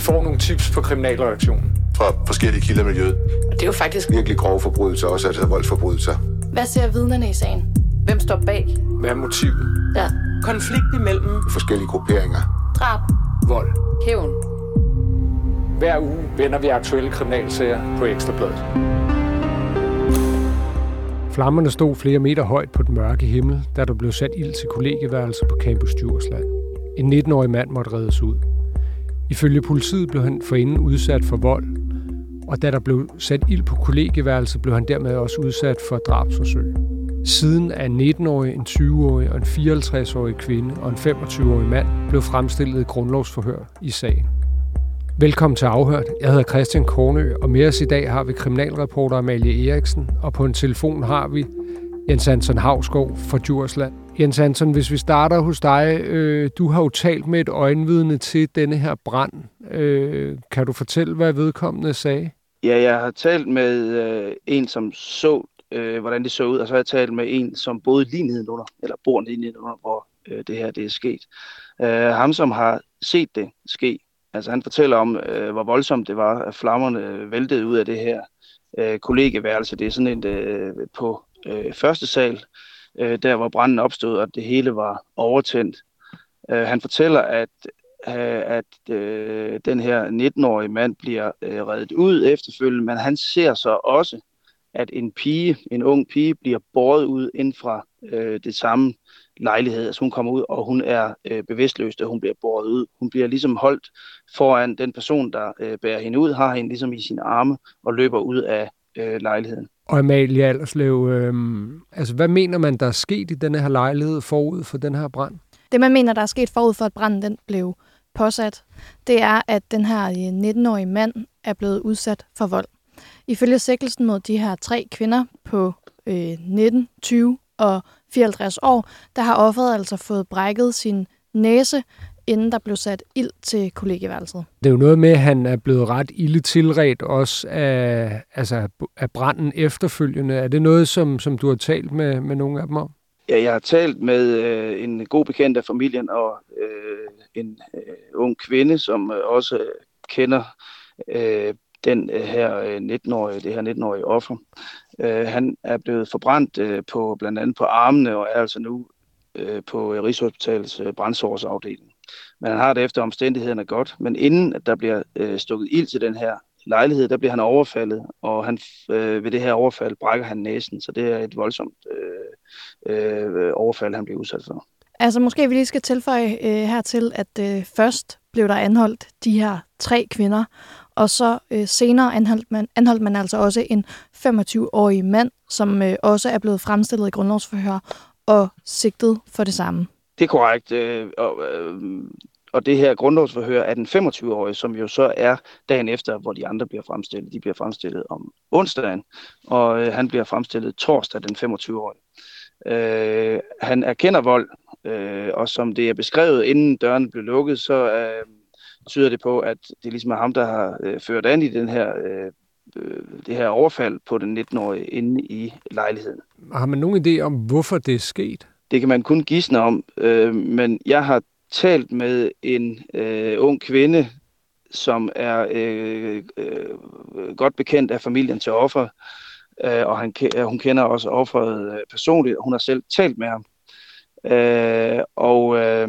Vi får nogle tips på kriminalreaktionen. Fra forskellige kilder i miljøet. Og det er jo faktisk Virkelig grove forbrydelser, også altså voldsforbrydelser. Hvad ser vidnerne i sagen? Hvem står bag? Hvad er motivet? Ja. Konflikt imellem Forskellige grupperinger. Drab. Vold. Hævn. Hver uge vender vi aktuelle kriminalsager på Ekstrabladet. Flammerne stod flere meter højt på den mørke himmel, da der blev sat ild til kollegieværelser på Campus Djursland. En 19-årig mand måtte reddes ud. Ifølge politiet blev han forinden udsat for vold, og da der blev sat ild på kollegieværelset, blev han dermed også udsat for drabsforsøg. Siden er en 19-årig, en 20-årig og en 54-årig kvinde og en 25-årig mand blev fremstillet i grundlovsforhør i sagen. Velkommen til Afhørt. Jeg hedder Christian Kornø, og med os i dag har vi kriminalreporter Amalie Eriksen, og på en telefon har vi Jens Hansen Havskov fra Djursland. Jens Hansen, hvis vi starter hos dig, øh, du har jo talt med et øjenvidne til denne her brand. Øh, kan du fortælle, hvad vedkommende sagde? Ja, jeg har talt med øh, en, som så, øh, hvordan det så ud, og så har jeg talt med en, som boede lige nedenunder, eller bor lige nedenunder, hvor øh, det her det er sket. Øh, ham, som har set det ske, altså han fortæller om, øh, hvor voldsomt det var, at flammerne øh, væltede ud af det her øh, kollegeværelse. Det er sådan et øh, på øh, første sal, øh, der hvor branden opstod, og det hele var overtændt. Øh, han fortæller, at øh, at øh, den her 19-årige mand bliver øh, reddet ud efterfølgende, men han ser så også, at en pige, en ung pige, bliver båret ud ind fra øh, det samme lejlighed. Altså hun kommer ud, og hun er øh, bevidstløs, da hun bliver båret ud. Hun bliver ligesom holdt foran den person, der øh, bærer hende ud, har hende ligesom i sine arme og løber ud af øh, lejligheden. Og Amalie Alderslev, øh, altså hvad mener man, der er sket i denne her lejlighed forud for den her brand? Det, man mener, der er sket forud for, at branden den blev påsat, det er, at den her øh, 19-årige mand er blevet udsat for vold. Ifølge sikkelsen mod de her tre kvinder på øh, 19, 20 og 54 år, der har offeret altså fået brækket sin næse, inden der blev sat ild til kollegeværelset. Det er jo noget med, at han er blevet ret ille tilret også af, altså af branden efterfølgende. Er det noget, som, som du har talt med, med nogle af dem om? Ja, jeg har talt med øh, en god bekendt af familien og øh, en øh, ung kvinde, som øh, også kender øh, den øh, her 19-årige, det her 19-årige offer. Øh, han er blevet forbrændt øh, på blandt andet på armene og er altså nu øh, på Rigshospitalets øh, brændsårsafdeling. Men han har det efter omstændighederne godt. Men inden at der bliver øh, stukket ild til den her lejlighed, der bliver han overfaldet, og han, øh, ved det her overfald brækker han næsen, så det er et voldsomt øh, øh, overfald, han bliver udsat for. Altså måske vi lige skal tilføje øh, hertil, at øh, først blev der anholdt de her tre kvinder, og så øh, senere anholdt man, anholdt man altså også en 25-årig mand, som øh, også er blevet fremstillet i grundlovsforhør og sigtet for det samme. Det er korrekt. Øh, og, øh, og det her grundlovsforhør er den 25-årige, som jo så er dagen efter, hvor de andre bliver fremstillet. De bliver fremstillet om onsdagen, og øh, han bliver fremstillet torsdag den 25-årige. Øh, han erkender vold, øh, og som det er beskrevet, inden døren blev lukket, så øh, tyder det på, at det ligesom er ham, der har øh, ført an i den her, øh, øh det her overfald på den 19-årige inde i lejligheden. Har man nogen idé om, hvorfor det er sket? Det kan man kun gisne om, øh, men jeg har talt med en øh, ung kvinde, som er øh, øh, godt bekendt af familien til offer, øh, og han, hun kender også offeret øh, personligt, og hun har selv talt med ham. Øh, og øh,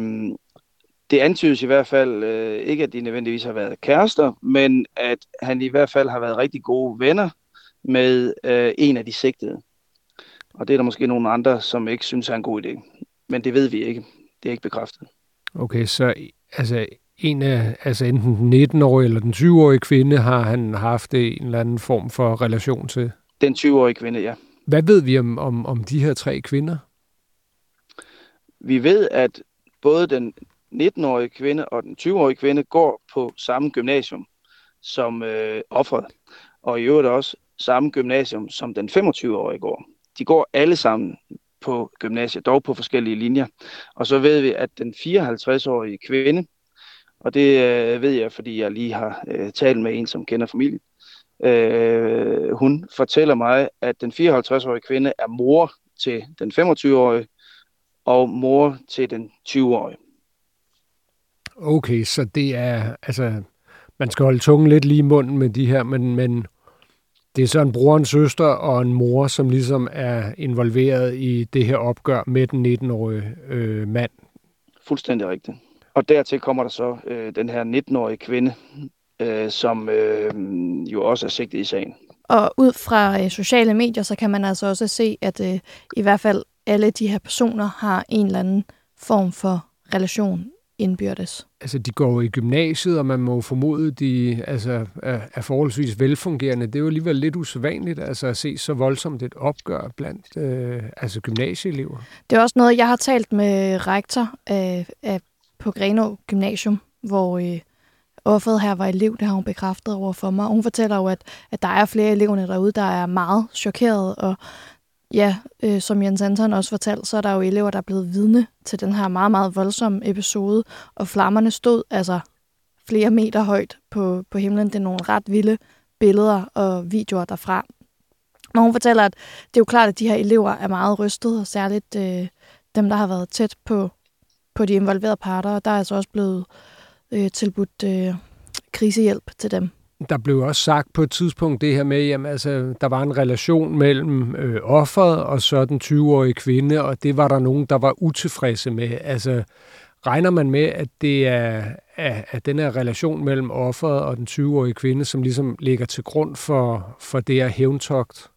det antydes i hvert fald øh, ikke, at de nødvendigvis har været kærester, men at han i hvert fald har været rigtig gode venner med øh, en af de sigtede. Og det er der måske nogle andre, som ikke synes er en god idé. Men det ved vi ikke. Det er ikke bekræftet. Okay, så altså en af, altså enten den 19-årige eller den 20-årige kvinde har han haft en eller anden form for relation til? Den 20-årige kvinde, ja. Hvad ved vi om, om, om de her tre kvinder? Vi ved, at både den 19-årige kvinde og den 20-årige kvinde går på samme gymnasium som øh, offeret, og i øvrigt også samme gymnasium som den 25-årige går. De går alle sammen på gymnasiet, dog på forskellige linjer. Og så ved vi, at den 54-årige kvinde, og det øh, ved jeg, fordi jeg lige har øh, talt med en, som kender familien, øh, hun fortæller mig, at den 54-årige kvinde er mor til den 25-årige, og mor til den 20-årige. Okay, så det er, altså, man skal holde tungen lidt lige i munden med de her, men, men det er så en bror, en søster og en mor, som ligesom er involveret i det her opgør med den 19-årige øh, mand. Fuldstændig rigtigt. Og dertil kommer der så øh, den her 19-årige kvinde, øh, som øh, jo også er sigtet i sagen. Og ud fra øh, sociale medier, så kan man altså også se, at øh, i hvert fald alle de her personer har en eller anden form for relation indbyrdes. Altså, de går i gymnasiet, og man må formode, de altså, er, er forholdsvis velfungerende. Det er jo alligevel lidt usædvanligt altså, at se så voldsomt et opgør blandt øh, altså gymnasieelever. Det er også noget, jeg har talt med rektor af, af, på Grenå Gymnasium, hvor øh, offeret her var elev, det har hun bekræftet over for mig. Hun fortæller jo, at, at der er flere eleverne derude, der er meget chokeret, og ja, øh, som Jens Anton også fortalte, så er der jo elever, der er blevet vidne til den her meget, meget voldsomme episode, og flammerne stod altså flere meter højt på, på himlen. Det er nogle ret vilde billeder og videoer derfra. Og hun fortæller, at det er jo klart, at de her elever er meget rystet, og særligt øh, dem, der har været tæt på, på de involverede parter, og der er altså også blevet øh, tilbudt øh, krisehjælp til dem. Der blev også sagt på et tidspunkt det her med, at altså, der var en relation mellem øh, offeret og så den 20-årige kvinde, og det var der nogen, der var utilfredse med. Altså, regner man med, at det er at, at den her relation mellem offeret og den 20-årige kvinde, som ligesom ligger til grund for, for det her hævntogt?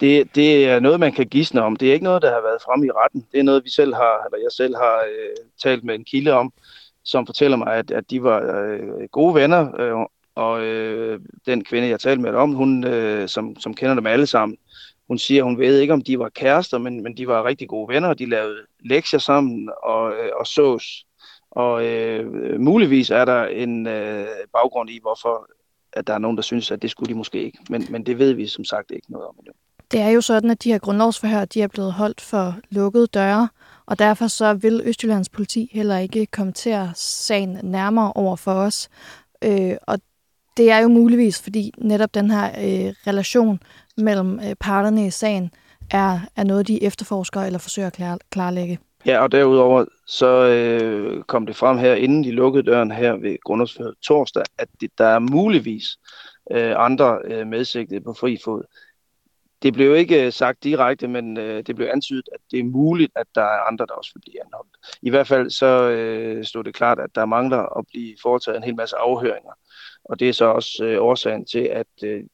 Det, det er noget, man kan gisne om. Det er ikke noget, der har været frem i retten. Det er noget, vi selv har, eller jeg selv har øh, talt med en kilde om, som fortæller mig, at, at de var øh, gode venner, øh, og øh, den kvinde, jeg talte med om, hun, øh, som, som kender dem alle sammen, hun siger, hun ved ikke, om de var kærester, men, men de var rigtig gode venner, og de lavede lektier sammen og, øh, og sås. Og øh, muligvis er der en øh, baggrund i, hvorfor at der er nogen, der synes, at det skulle de måske ikke. Men, men det ved vi som sagt ikke noget om endnu. Det er jo sådan, at de her grundlovsforhør, de er blevet holdt for lukkede døre, og derfor så vil Østjyllands politi heller ikke kommentere sagen nærmere over for os. Øh, og det er jo muligvis, fordi netop den her øh, relation mellem øh, parterne i sagen er, er noget, de efterforsker eller forsøger at klar, klarlægge. Ja, og derudover så øh, kom det frem her, inden de lukkede døren her ved grundlovsforhøret torsdag, at det, der er muligvis øh, andre øh, medsigtede på fri fod. Det blev ikke øh, sagt direkte, men øh, det blev antydet, at det er muligt, at der er andre, der også vil blive anholdt. I hvert fald så øh, stod det klart, at der mangler at blive foretaget en hel masse afhøringer. Og det er så også øh, årsagen til, at øh,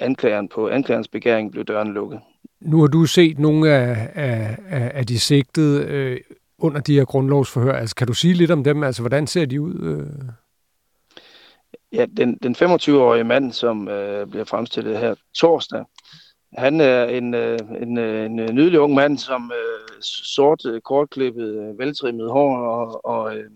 anklageren på anklagerens begæring blev døren lukket. Nu har du set nogle af, af, af de sigtede øh, under de her grundlovsforhør. Altså, kan du sige lidt om dem? Altså, hvordan ser de ud? Øh? Ja, den, den 25-årige mand, som øh, bliver fremstillet her torsdag, han er en, øh, en, øh, en nydelig ung mand, som øh, sort, kortklippet, veltrimmet hår, og, og øh,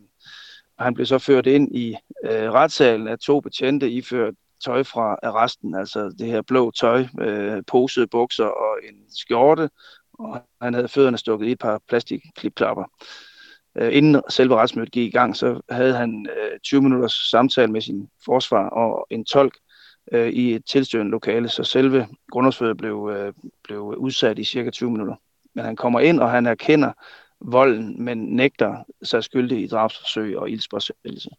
han blev så ført ind i øh, retssalen af to betjente iført tøj fra arresten, altså det her blå tøj, øh, posede bukser og en skjorte, og han havde fødderne stukket i et par plastikklipklapper. Øh, inden selve retsmødet gik i gang, så havde han øh, 20 minutters samtale med sin forsvar og en tolk øh, i et tilstødende lokale, så selve grundlovsfødet blev, øh, blev udsat i cirka 20 minutter. Men han kommer ind, og han erkender volden, men nægter sig skyldig i drabsforsøg og ildspåsættelse.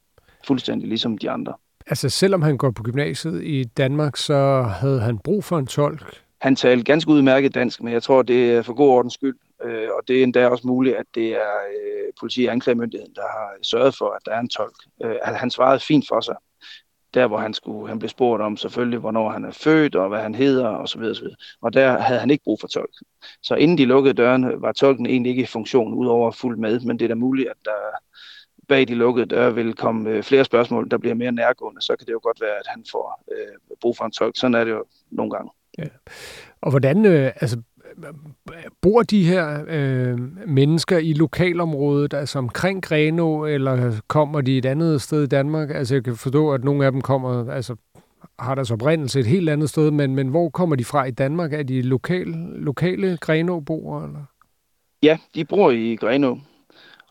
Fuldstændig ligesom de andre. Altså selvom han går på gymnasiet i Danmark, så havde han brug for en tolk? Han talte ganske udmærket dansk, men jeg tror, det er for god ordens skyld. Øh, og det er endda også muligt, at det er øh, politi- og anklagemyndigheden, der har sørget for, at der er en tolk. Øh, han svarede fint for sig. Der, hvor han, skulle, han blev spurgt om selvfølgelig, hvornår han er født, og hvad han hedder, osv. videre, Og der havde han ikke brug for tolk. Så inden de lukkede dørene, var tolken egentlig ikke i funktion, udover fuld med, men det er da muligt, at der bag de lukkede døre vil komme øh, flere spørgsmål, der bliver mere nærgående, så kan det jo godt være, at han får øh, brug for en tolk. Sådan er det jo nogle gange. Ja. Og hvordan, øh, altså, bor de her øh, mennesker i lokalområdet, altså omkring Greno, eller kommer de et andet sted i Danmark? Altså jeg kan forstå, at nogle af dem kommer, altså har deres oprindelse et helt andet sted, men, men hvor kommer de fra i Danmark? Er de lokal, lokale Greno-boere? Eller? Ja, de bor i Greno.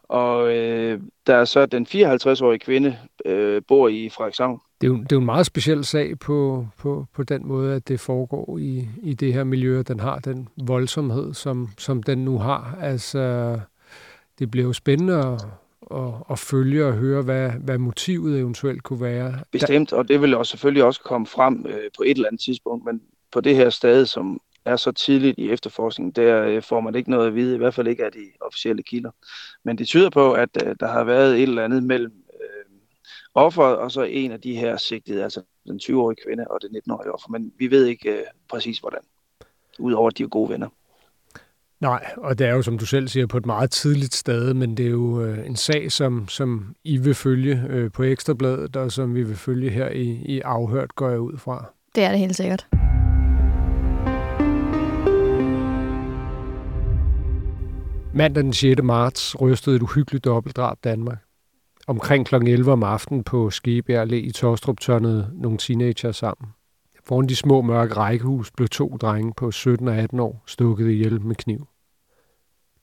Og øh, der er så den 54-årige kvinde, øh, bor i Frederikshavn. Det er, jo, det er jo en meget speciel sag på, på, på den måde, at det foregår i, i det her miljø, og den har den voldsomhed, som, som den nu har. Altså, det bliver jo spændende at, at, at følge og høre, hvad, hvad motivet eventuelt kunne være. Bestemt, og det vil også selvfølgelig også komme frem øh, på et eller andet tidspunkt, men på det her sted, som er så tidligt i efterforskningen, der øh, får man ikke noget at vide, i hvert fald ikke af de officielle kilder. Men det tyder på, at øh, der har været et eller andet mellem offeret og så en af de her sigtede, altså den 20-årige kvinde og det 19-årige offer, men vi ved ikke øh, præcis hvordan, udover at de er gode venner. Nej, og det er jo, som du selv siger, på et meget tidligt sted, men det er jo øh, en sag, som, som I vil følge øh, på Ekstrabladet, og som vi vil følge her i, i Afhørt, går jeg ud fra. Det er det helt sikkert. Mandag den 6. marts rystede et uhyggeligt dobbeltdrab Danmark. Omkring kl. 11 om aftenen på Skebjerg Allé i Tostrup tørnede nogle teenager sammen. Foran de små mørke rækkehus blev to drenge på 17 og 18 år stukket ihjel med kniv.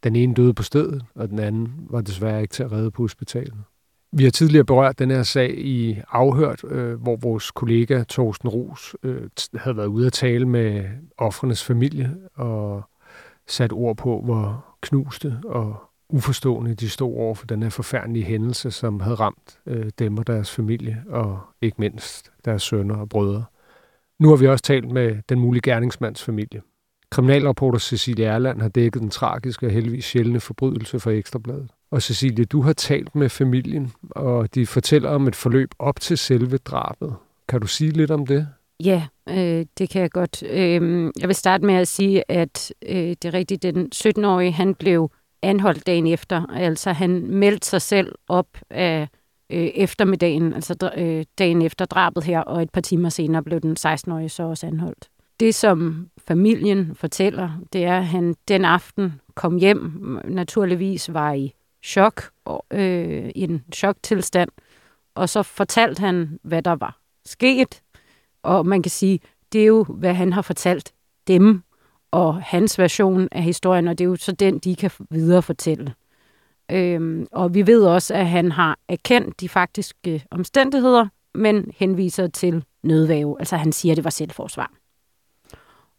Den ene døde på stedet, og den anden var desværre ikke til at redde på hospitalet. Vi har tidligere berørt den her sag i Afhørt, øh, hvor vores kollega Thorsten Ros øh, havde været ude at tale med offrenes familie og sat ord på, hvor knuste og uforstående de stod over for den her forfærdelige hændelse, som havde ramt øh, dem og deres familie, og ikke mindst deres sønner og brødre. Nu har vi også talt med den mulige gerningsmands familie. Kriminalreporter Cecilie Erland har dækket den tragiske og heldigvis sjældne forbrydelse for Ekstrabladet. Og Cecilie, du har talt med familien, og de fortæller om et forløb op til selve drabet. Kan du sige lidt om det? Ja, øh, det kan jeg godt. Øh, jeg vil starte med at sige, at øh, det er rigtigt, den 17-årige, han blev anholdt dagen efter. Altså han meldte sig selv op af øh, eftermiddagen, altså øh, dagen efter drabet her, og et par timer senere blev den 16-årige så også anholdt. Det, som familien fortæller, det er, at han den aften kom hjem, naturligvis var i chok, og, øh, i en choktilstand, og så fortalte han, hvad der var sket, og man kan sige, det er jo, hvad han har fortalt dem, og hans version af historien, og det er jo så den, de kan viderefortælle. Øhm, og vi ved også, at han har erkendt de faktiske omstændigheder, men henviser til nødvæve. Altså han siger, at det var selvforsvar.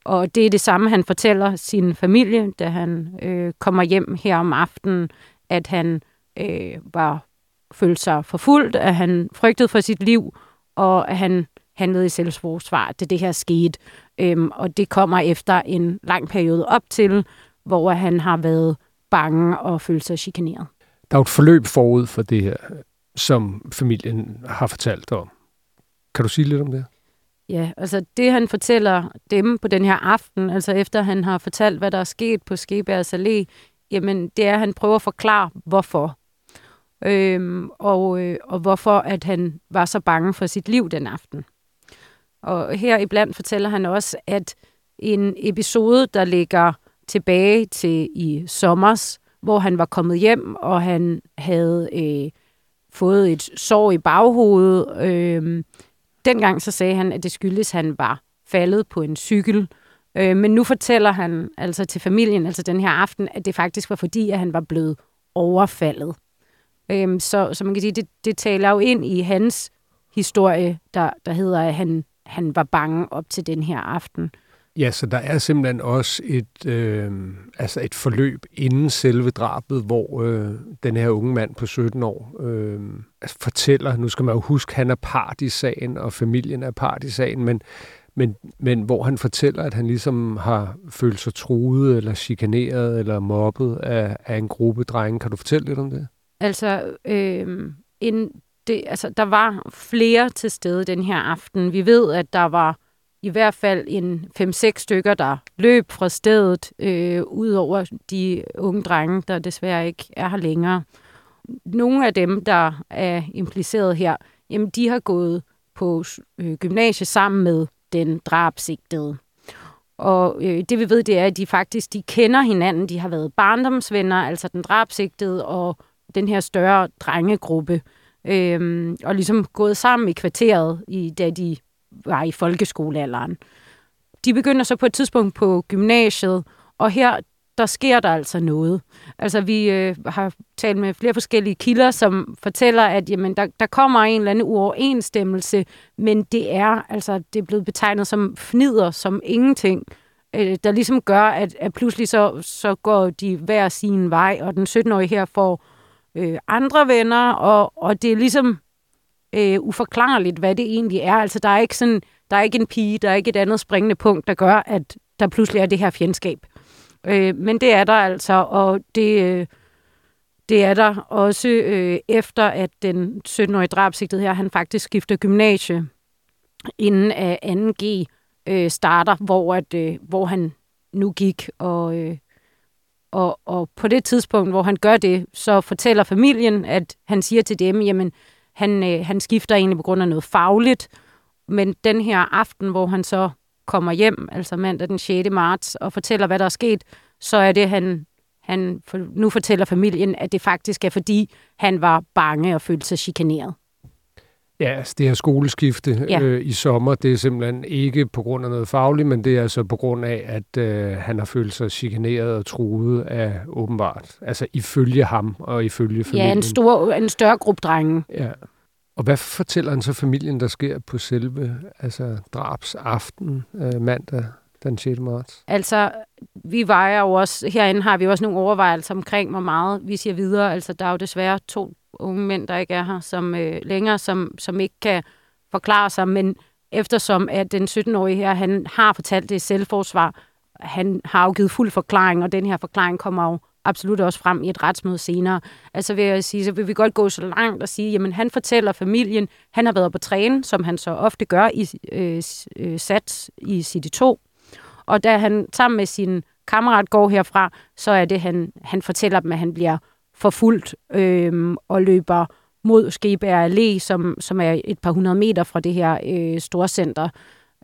Og det er det samme, han fortæller sin familie, da han øh, kommer hjem her om aftenen, at han øh, var følte sig forfulgt, at han frygtede for sit liv, og at han handlede i selvforsvar, da det her skete. Øhm, og det kommer efter en lang periode op til, hvor han har været bange og følt sig chikaneret. Der er et forløb forud for det her, som familien har fortalt om. Kan du sige lidt om det? Ja, altså det han fortæller dem på den her aften, altså efter han har fortalt, hvad der er sket på Skebergs Allé, jamen det er, at han prøver at forklare, hvorfor. Øhm, og, øh, og hvorfor at han var så bange for sit liv den aften. Og her iblandt fortæller han også, at en episode, der ligger tilbage til i sommers, hvor han var kommet hjem, og han havde øh, fået et sår i baghovedet. Øh, dengang så sagde han, at det skyldes, at han var faldet på en cykel. Øh, men nu fortæller han altså til familien, altså den her aften, at det faktisk var fordi, at han var blevet overfaldet. Øh, så, så man kan sige, det, det taler jo ind i hans historie, der, der hedder, at han, han var bange op til den her aften. Ja, så der er simpelthen også et, øh, altså et forløb inden selve drabet, hvor øh, den her unge mand på 17 år øh, altså fortæller, nu skal man jo huske, han er part i sagen, og familien er part i sagen, men, men, men hvor han fortæller, at han ligesom har følt sig truet, eller chikaneret, eller mobbet af, af en gruppe drenge. Kan du fortælle lidt om det? Altså, øh, en, det, altså, der var flere til stede den her aften. Vi ved, at der var i hvert fald en 5-6 stykker, der løb fra stedet, øh, ud over de unge drenge, der desværre ikke er her længere. Nogle af dem, der er impliceret her, jamen de har gået på øh, gymnasiet sammen med den drabsigtede. Og øh, det vi ved, det er, at de faktisk de kender hinanden. De har været barndomsvenner, altså den drabsigtede og den her større drengegruppe. Øhm, og ligesom gået sammen i kvarteret, i, da de var i folkeskolealderen. De begynder så på et tidspunkt på gymnasiet, og her der sker der altså noget. Altså vi øh, har talt med flere forskellige kilder, som fortæller, at jamen, der, der kommer en eller anden uoverensstemmelse, men det er altså det er blevet betegnet som fnider, som ingenting, øh, der ligesom gør, at, at pludselig så, så går de hver sin vej, og den 17-årige her får øh, andre venner, og, og det er ligesom øh, uforklarligt, hvad det egentlig er. Altså, der er ikke sådan, der er ikke en pige, der er ikke et andet springende punkt, der gør, at der pludselig er det her fjendskab. Øh, men det er der altså, og det, øh, det er der også øh, efter, at den 17-årige drabsigtede her, han faktisk skifter gymnasie, inden af 2G øh, starter, hvor, at, øh, hvor han nu gik. Og, øh, og, og på det tidspunkt, hvor han gør det, så fortæller familien, at han siger til dem, jamen, han, øh, han skifter egentlig på grund af noget fagligt, men den her aften, hvor han så kommer hjem, altså mandag den 6. marts, og fortæller, hvad der er sket, så er det, han, han nu fortæller familien, at det faktisk er, fordi han var bange og følte sig chikaneret. Ja, altså det her skoleskifte Ja. øh, i sommer, det er simpelthen ikke på grund af noget fagligt, men det er altså på grund af, at øh, han har følt sig chikaneret og truet af åbenbart, altså ifølge ham og ifølge familien. Ja, en, stor, en større gruppe drenge. Ja. Og hvad fortæller han så familien, der sker på selve altså drabsaften øh, mandag den 6. marts? Altså, vi vejer jo også, herinde har vi også nogle overvejelser omkring, hvor meget vi siger videre. Altså, der er jo desværre to unge mænd, der ikke er her som øh, længere, som, som ikke kan forklare sig, men eftersom at den 17-årige her, han har fortalt det selvforsvar, han har afgivet fuld forklaring, og den her forklaring kommer jo absolut også frem i et retsmøde senere. Altså vil jeg sige, så vil vi godt gå så langt og sige, jamen han fortæller familien, han har været på træne, som han så ofte gør i øh, øh, sats i City 2, og da han sammen med sin kammerat går herfra, så er det, han, han fortæller dem, at han bliver forfulgt øh, og løber mod Skebær Allé, som, som er et par hundrede meter fra det her øh, storcenter.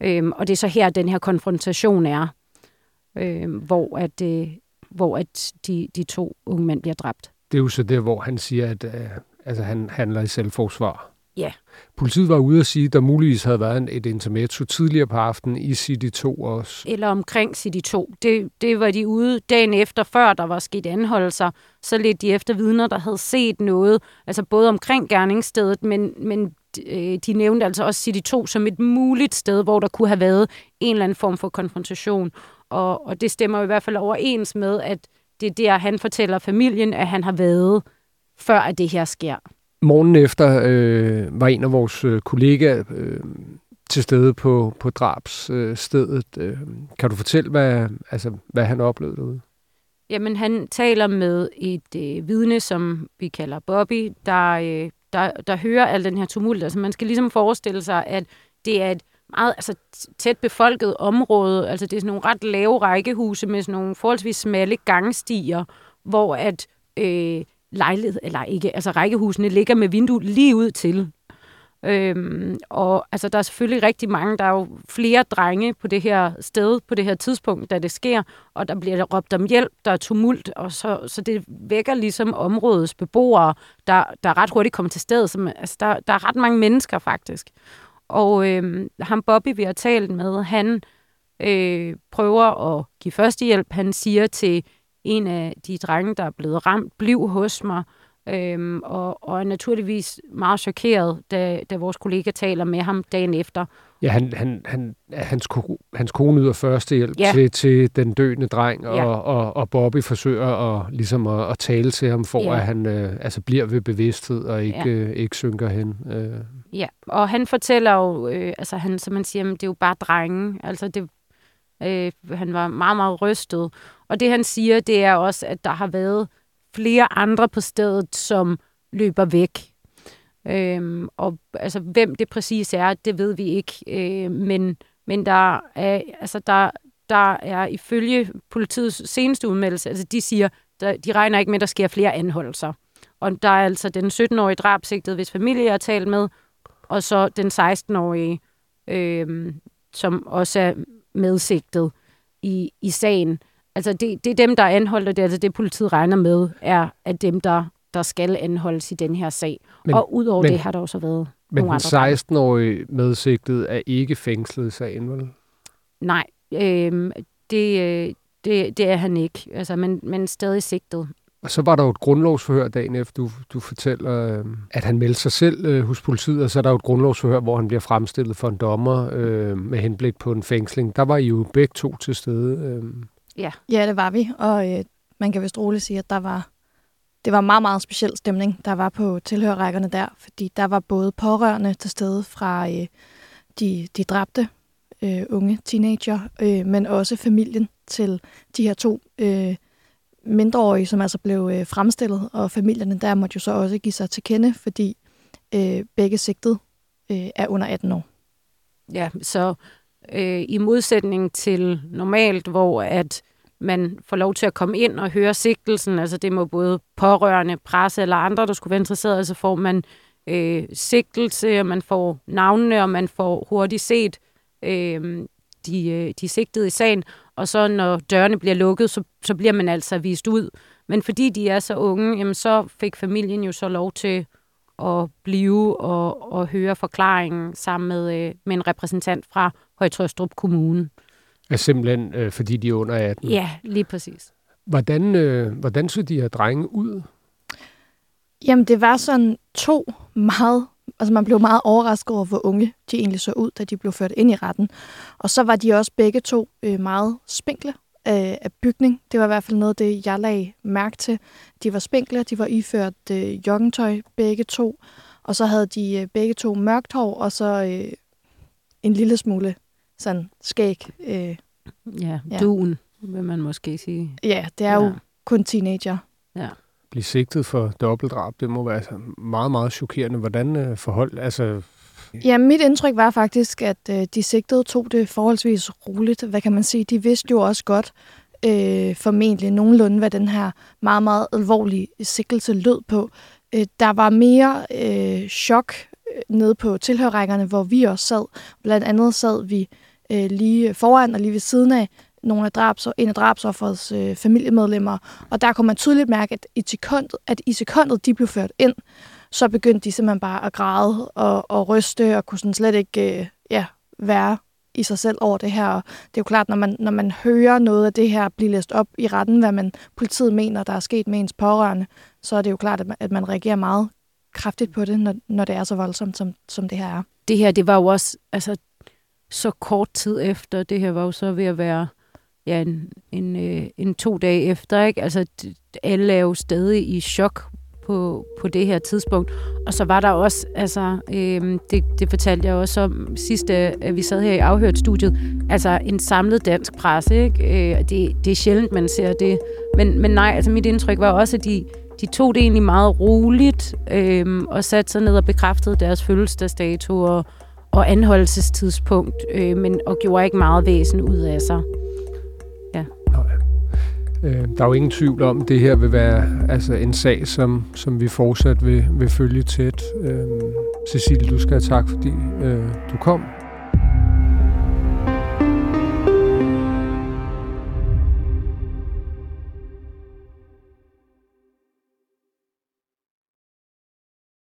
Øh, og det er så her, den her konfrontation er, øh, hvor, at, øh, hvor at de, de to unge mænd bliver dræbt. Det er jo så der, hvor han siger, at øh, altså, han handler i selvforsvar. Ja. Politiet var ude at sige, at der muligvis havde været et intermezzo tidligere på aftenen i City 2 også. eller omkring City 2. Det, det var de ude dagen efter, før der var sket anholdelser. Så lidt de efter vidner, der havde set noget, altså både omkring gerningsstedet, men, men øh, de nævnte altså også City 2 som et muligt sted, hvor der kunne have været en eller anden form for konfrontation. Og, og det stemmer i hvert fald overens med, at det er der, han fortæller familien, at han har været, før at det her sker. Morgen efter øh, var en af vores øh, kollegaer øh, til stede på, på drabsstedet. Øh, øh, kan du fortælle, hvad, altså, hvad han oplevede derude? Jamen, han taler med et øh, vidne, som vi kalder Bobby, der, øh, der, der hører al den her tumult. Altså, man skal ligesom forestille sig, at det er et meget altså, tæt befolket område. Altså, det er sådan nogle ret lave rækkehuse med sådan nogle forholdsvis smalle gangstier, hvor at øh, lejlighed, eller ikke, altså rækkehusene ligger med vinduet lige ud til. Øhm, og altså, der er selvfølgelig rigtig mange, der er jo flere drenge på det her sted, på det her tidspunkt, da det sker, og der bliver råbt om hjælp, der er tumult, og så, så det vækker ligesom områdets beboere, der, der ret hurtigt kommer til stedet. Som, altså, der, der er ret mange mennesker faktisk. Og øhm, ham Bobby, vi har talt med, han øh, prøver at give førstehjælp. Han siger til en af de drenge, der er blevet ramt, bliv hos mig, øhm, og, og er naturligvis meget chokeret, da, da vores kollega taler med ham dagen efter. Ja, han, han, han, hans, ko, hans kone yder førstehjælp Ja. til, til den døende dreng, og, Ja. og, og Bobby forsøger at, ligesom at, at tale til ham, for Ja. at han øh, altså bliver ved bevidsthed og ikke, Ja. øh, ikke synker hen. Øh. Ja, og han fortæller jo, øh, altså han, som man siger, "Men det er jo bare drenge. Altså det, øh, han var meget, meget rystet. Og det han siger, det er også, at der har været flere andre på stedet, som løber væk. Øhm, og altså, hvem det præcis er, det ved vi ikke. Øh, men, men der er, altså, der, der er ifølge politiets seneste udmeldelse, altså de siger, der, de regner ikke med, at der sker flere anholdelser. Og der er altså den 17-årige drabsigtet, hvis familie jeg har talt med, og så den 16-årige, øh, som også er medsigtet i, i sagen. Altså det, det er dem, der er anholdt, og det er altså det, politiet regner med, er at dem, der, der skal anholdes i den her sag. Men- og udover men- det har der også været Men nogle den andre. drenge. 16-årige medsigtet er ikke fængslet i sagen, vel? Nej, øh, det, det, det er han ikke, altså, men, men stadig sigtet. Og så var der jo et grundlovsforhør dagen efter, du, du fortæller, øh, at han meldte sig selv øh, hos politiet, og så er der jo et grundlovsforhør, hvor han bliver fremstillet for en dommer øh, med henblik på en fængsling. Der var I jo begge to til stede. Øh. Ja, det var vi, og øh, man kan vist roligt sige, at der var det var meget, meget speciel stemning, der var på tilhørrækkerne der, fordi der var både pårørende til stede fra øh, de, de dræbte øh, unge teenager, øh, men også familien til de her to øh, mindreårige, som altså blev øh, fremstillet, og familierne der måtte jo så også give sig til kende, fordi øh, begge sigtet øh, er under 18 år. Ja, så øh, i modsætning til normalt, hvor at man får lov til at komme ind og høre sigtelsen, altså det må både pårørende, presse eller andre, der skulle være interesseret, så får man øh, sigtelse, og man får navnene, og man får hurtigt set øh, de, øh, de sigtede i sagen, og så når dørene bliver lukket, så, så bliver man altså vist ud. Men fordi de er så unge, jamen, så fik familien jo så lov til at blive og, og høre forklaringen sammen med, øh, med en repræsentant fra Højtrøstrup Kommune. Er simpelthen øh, fordi de er under 18? Ja, lige præcis. Hvordan, øh, hvordan så de her drenge ud? Jamen, det var sådan to meget... Altså, man blev meget overrasket over, hvor unge de egentlig så ud, da de blev ført ind i retten. Og så var de også begge to øh, meget spinkle af, af bygning. Det var i hvert fald noget det, jeg lagde mærke til. De var spinkle, de var iført øh, joggentøj, begge to. Og så havde de øh, begge to mørkt hår, og så øh, en lille smule sådan skæg. Øh, ja, ja, duen, vil man måske sige. Ja, det er ja. jo kun teenager. Ja. Blive sigtet for dobbeltdrab, det må være meget, meget chokerende. Hvordan øh, forhold, altså... Ja, mit indtryk var faktisk, at øh, de sigtede tog det forholdsvis roligt. Hvad kan man sige? De vidste jo også godt, øh, formentlig nogenlunde, hvad den her meget, meget alvorlige sigtelse lød på. Øh, der var mere øh, chok øh, nede på tilhørrækkerne, hvor vi også sad. Blandt andet sad vi øh, lige foran og lige ved siden af nogle af drabs, en af drabsofferets øh, familiemedlemmer. Og der kunne man tydeligt mærke, at i sekundet, at i sekundet de blev ført ind, så begyndte de simpelthen bare at græde og, og ryste og kunne sådan slet ikke øh, ja, være i sig selv over det her. Og det er jo klart, når man, når man hører noget af det her blive læst op i retten, hvad man politiet mener, der er sket med ens pårørende, så er det jo klart, at man, at man reagerer meget kraftigt på det, når, når det er så voldsomt, som, som det her er. Det her, det var jo også altså, så kort tid efter. Det her var jo så ved at være ja, en, en, øh, en to dage efter. Ikke? Altså, alle er jo stadig i chok på, på det her tidspunkt. Og så var der også, altså, øh, det, det fortalte jeg også om sidste, at vi sad her i afhørt studiet, altså en samlet dansk presse. Ikke? Øh, det, det er sjældent, man ser det. Men, men nej, altså mit indtryk var også, at de, de tog det egentlig meget roligt øh, og satte sig ned og bekræftede deres fødselsdagsdato og, og anholdelsestidspunkt, øh, men og gjorde ikke meget væsen ud af sig. Øh, der er jo ingen tvivl om, at det her vil være altså en sag, som, som vi fortsat vil, vil følge tæt. Øh, Cecilie, du skal have tak, fordi øh, du kom